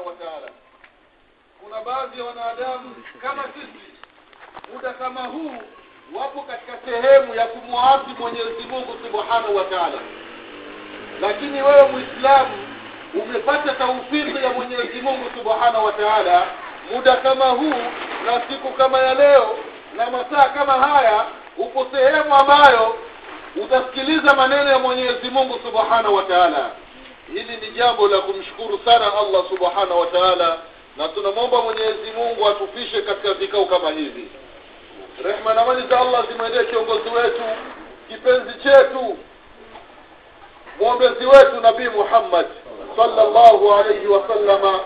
subhanahu wa taala. Kuna baadhi ya wanadamu kama sisi muda kama huu wapo katika sehemu ya kumwasi mwenyezi mungu subhanahu wa taala. Lakini wewe mwislamu umepata taufiki ya mwenyezi mungu subhanahu wa taala muda kama huu na siku kama ya leo na masaa kama haya upo sehemu ambayo utasikiliza maneno ya mwenyezi mungu subhanahu wa taala hili ni jambo la kumshukuru sana allah subhanahu wa taala na tunamwomba mwenyezi mungu atufishe katika vikao kama hivi. Rehma na amani za allah zimwendee kiongozi wetu kipenzi chetu mwombezi wetu nabii muhammad sallallahu alaihi wasallama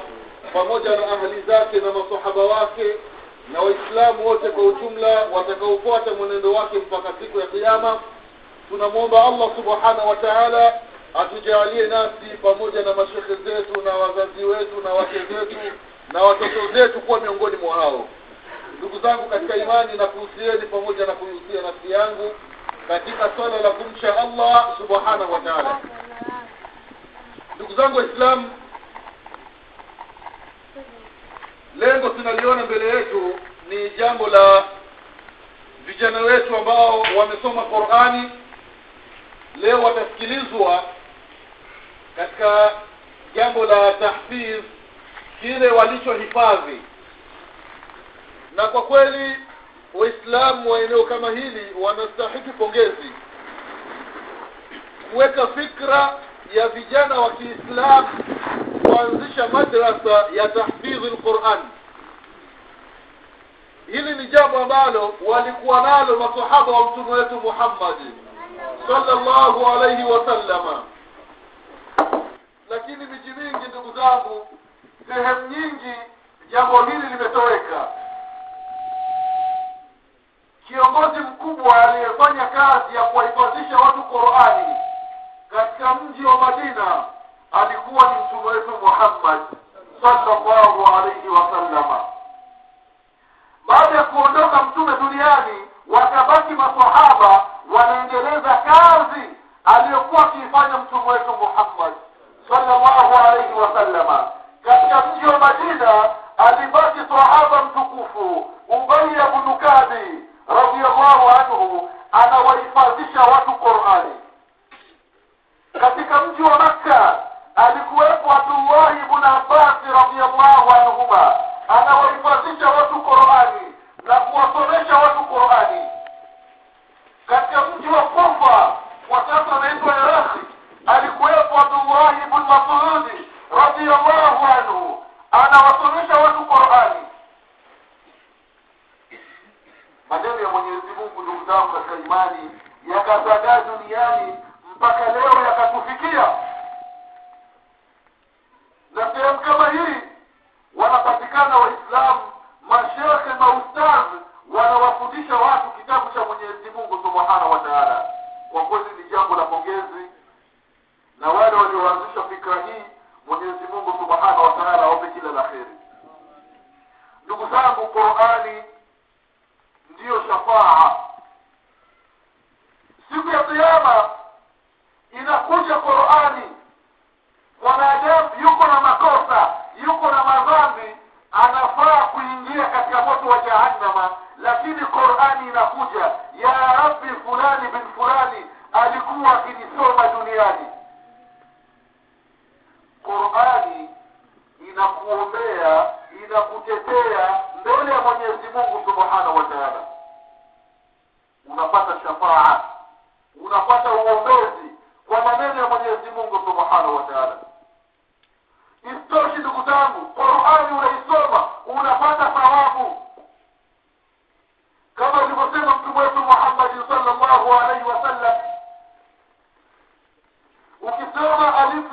pamoja na ahli zake na masahaba wake na waislamu wote kwa ujumla watakaofuata mwenendo wake mpaka siku ya kiama tunamwomba allah subhanahu wa taala atujalie nasi pamoja na mashekhe zetu na wazazi wetu na wake zetu na watoto zetu kuwa miongoni mwa hao. Ndugu zangu katika imani na kuhusieni pamoja na kuihusia nafsi yangu katika swala la kumcha allah subhanahu wa taala. Ndugu zangu waislamu lengo tunaliona mbele yetu ni jambo la vijana wetu ambao wamesoma qurani leo watasikilizwa katika jambo la tahfidh kile walichohifadhi. Na kwa kweli waislamu wa eneo kama hili wanastahiki pongezi. Kuweka fikra ya vijana wa kiislamu kuanzisha madrasa ya tahfidhi lquran hili ni jambo ambalo walikuwa nalo masahaba wa mtume wetu muhammadi sallallahu alaihi wasallama lakini miji mingi ndugu zangu sehemu nyingi jambo hili limetoweka. Kiongozi mkubwa aliyefanya kazi ya kuwahifadhisha watu qurani katika mji wa madina alikuwa ni mtume wetu muhammad sallallahu alaihi wasallama baada ya kuondoka mtume duniani wakabaki masahaba wanaendeleza kazi aliyokuwa akiifanya mtume wetu muhammad inakuombea inakutetea mbele ya mwenyezi mungu subhanahu wa taala. Unapata shafaa unapata uombezi kwa maneno ya mwenyezi mungu subhanahu wa taala. Isitoshi ndugu zangu qurani unaisoma unapata thawabu. Kama alivyosema mtume wetu muhammadin salllahu alaihi wasallam ukisoma alif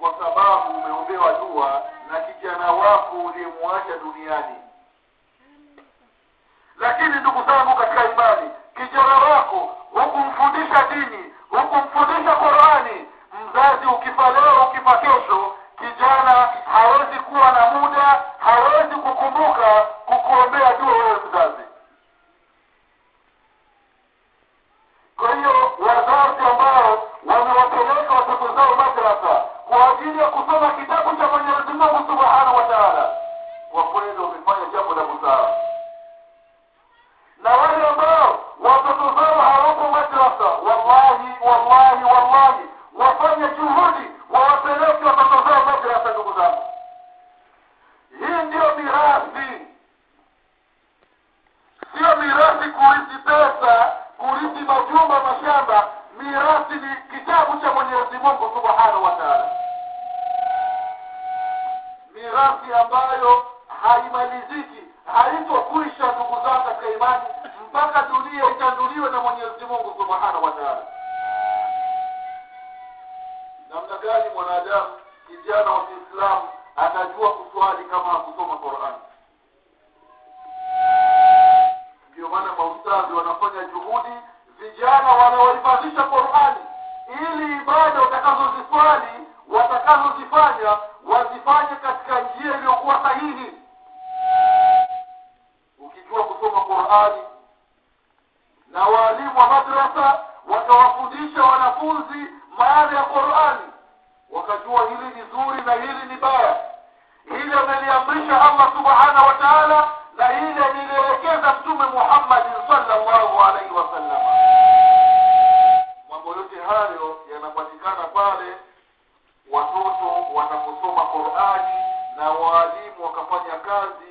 kwa sababu umeombewa dua na kijana wako uliyemwacha duniani. Lakini ndugu zangu katika imani kijana wako hukumfundisha dini hukumfundisha qurani. Mzazi ukifa leo ukifa kesho hii ndiyo mirathi. Sio mirathi kurithi pesa kurithi majumba mashamba. Mirathi ni kitabu cha mwenyezi mungu subhanahu wa mirathi ambayo haimaliziki haitokwisha ndugu zangu katika imani mpaka dunia itanduliwe na mwenyezi mungu subhanahu wa namna gani mwanadamu kijana wa kiislamu atajua kuswali kama hakusoma Qur'an. ndio maana maustadhi wanafanya juhudi vijana wanaoifadhisha qurani ili ibada utakazoziswali watakazozifanya wazifanye katika njia iliyokuwa sahihi. Ukijua kusoma qurani na waalimu wa madrasa wakawafundisha wanafunzi maana ya qurani wakajua hili ni zuri na hili ni baya hili ameliamrisha allah subhanahu wa taala na hili amelielekeza mtume muhammadin salllahu alaihi wasallam mambo yote hayo yanapatikana pale watoto wanaposoma qurani na waalimu wakafanya kazi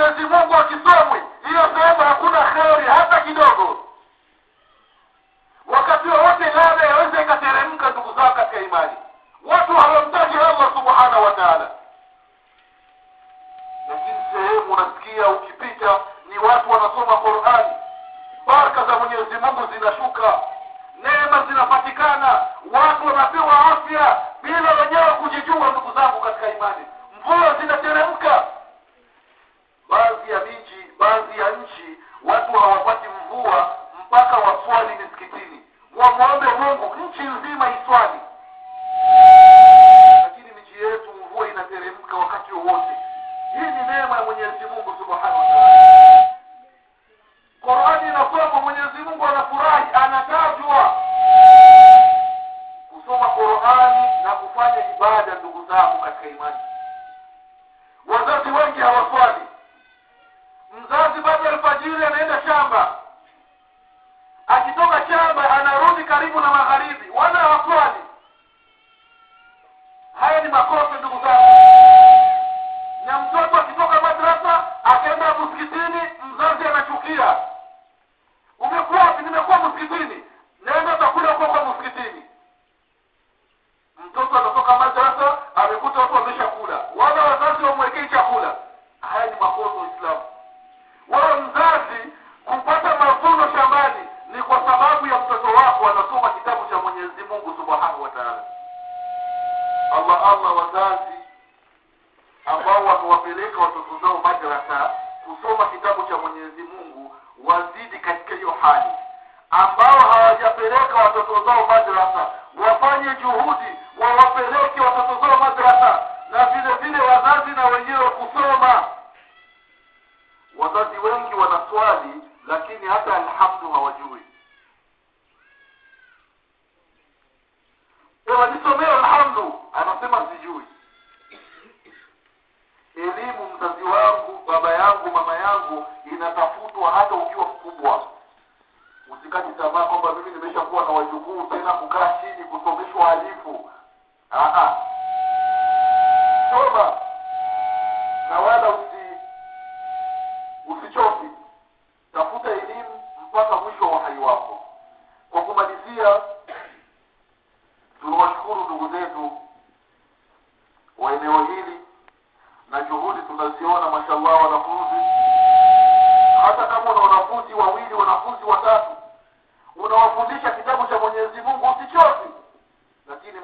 mwenyezi mungu akisomwi hiyo sehemu hakuna kheri hata kidogo. Wakati wowote lada yaweza ikateremka ndugu zao katika imani. Watu hawamtaji allah subhanahu wa taala. Lakini sehemu unasikia ukipita ni watu wanasoma qurani baraka za mwenyezi mungu zinashuka. Neema zinapatikana. Watu wanapewa afya bila wenyewe kujijua ndugu zangu katika imani. Mvua zinateremka baadhi ya miji baadhi ya nchi watu hawapati mvua mpaka waswali misikitini wamwombe mungu nchi nzima iswali lakini miji yetu mvua inateremka wakati wowote hii ni neema ya mwenyezi mungu subhanahu wa taala allah allah wazazi ambao wamewapeleka watoto zao madrasa kusoma kitabu cha mwenyezi mungu wazidi katika hiyo hali. Ambao hawajapeleka watoto zao madrasa wafanye juhudi wawapeleke watoto zao madrasa na vile vile wazazi na wenyewe kusoma. Wazazi wengi wanaswali lakini hata alhamdu hawajui ewa nisomee alhamdu anasema sijui. Elimu mzazi wangu baba yangu mama yangu inatafutwa hata ukiwa mkubwa. Usikati tamaa kwamba mimi nimeshakuwa na wajukuu tena kukaa chini kusomeshwa alifu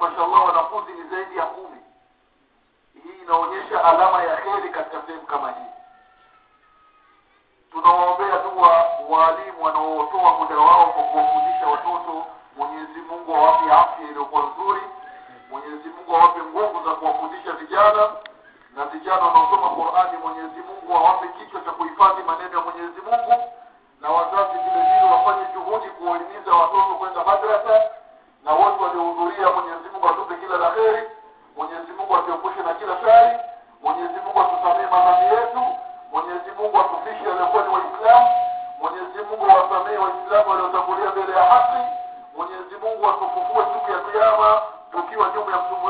lakini mashallah wanafunzi ni zaidi ya kumi. Hii inaonyesha alama ya kheri katika sehemu kama hii. Tunawaombea dua waalimu wanaotoa muda wao kwa kuwafundisha watoto mwenyezi mungu awape afya iliyokuwa nzuri mwenyezi mungu awape nguvu za kuwafundisha vijana na vijana wanaosoma qurani mwenyezi mungu awape kichwa cha kuhifadhi maneno ya mwenyezi mungu na wazazi vile vile wafanye juhudi kuwaimiza watoto kwenda madrasa mungu wasamehe waislamu waliotangulia mbele ya haki. Mwenyezi mungu atufufue siku ya kiama tukiwa nyuma ya mtume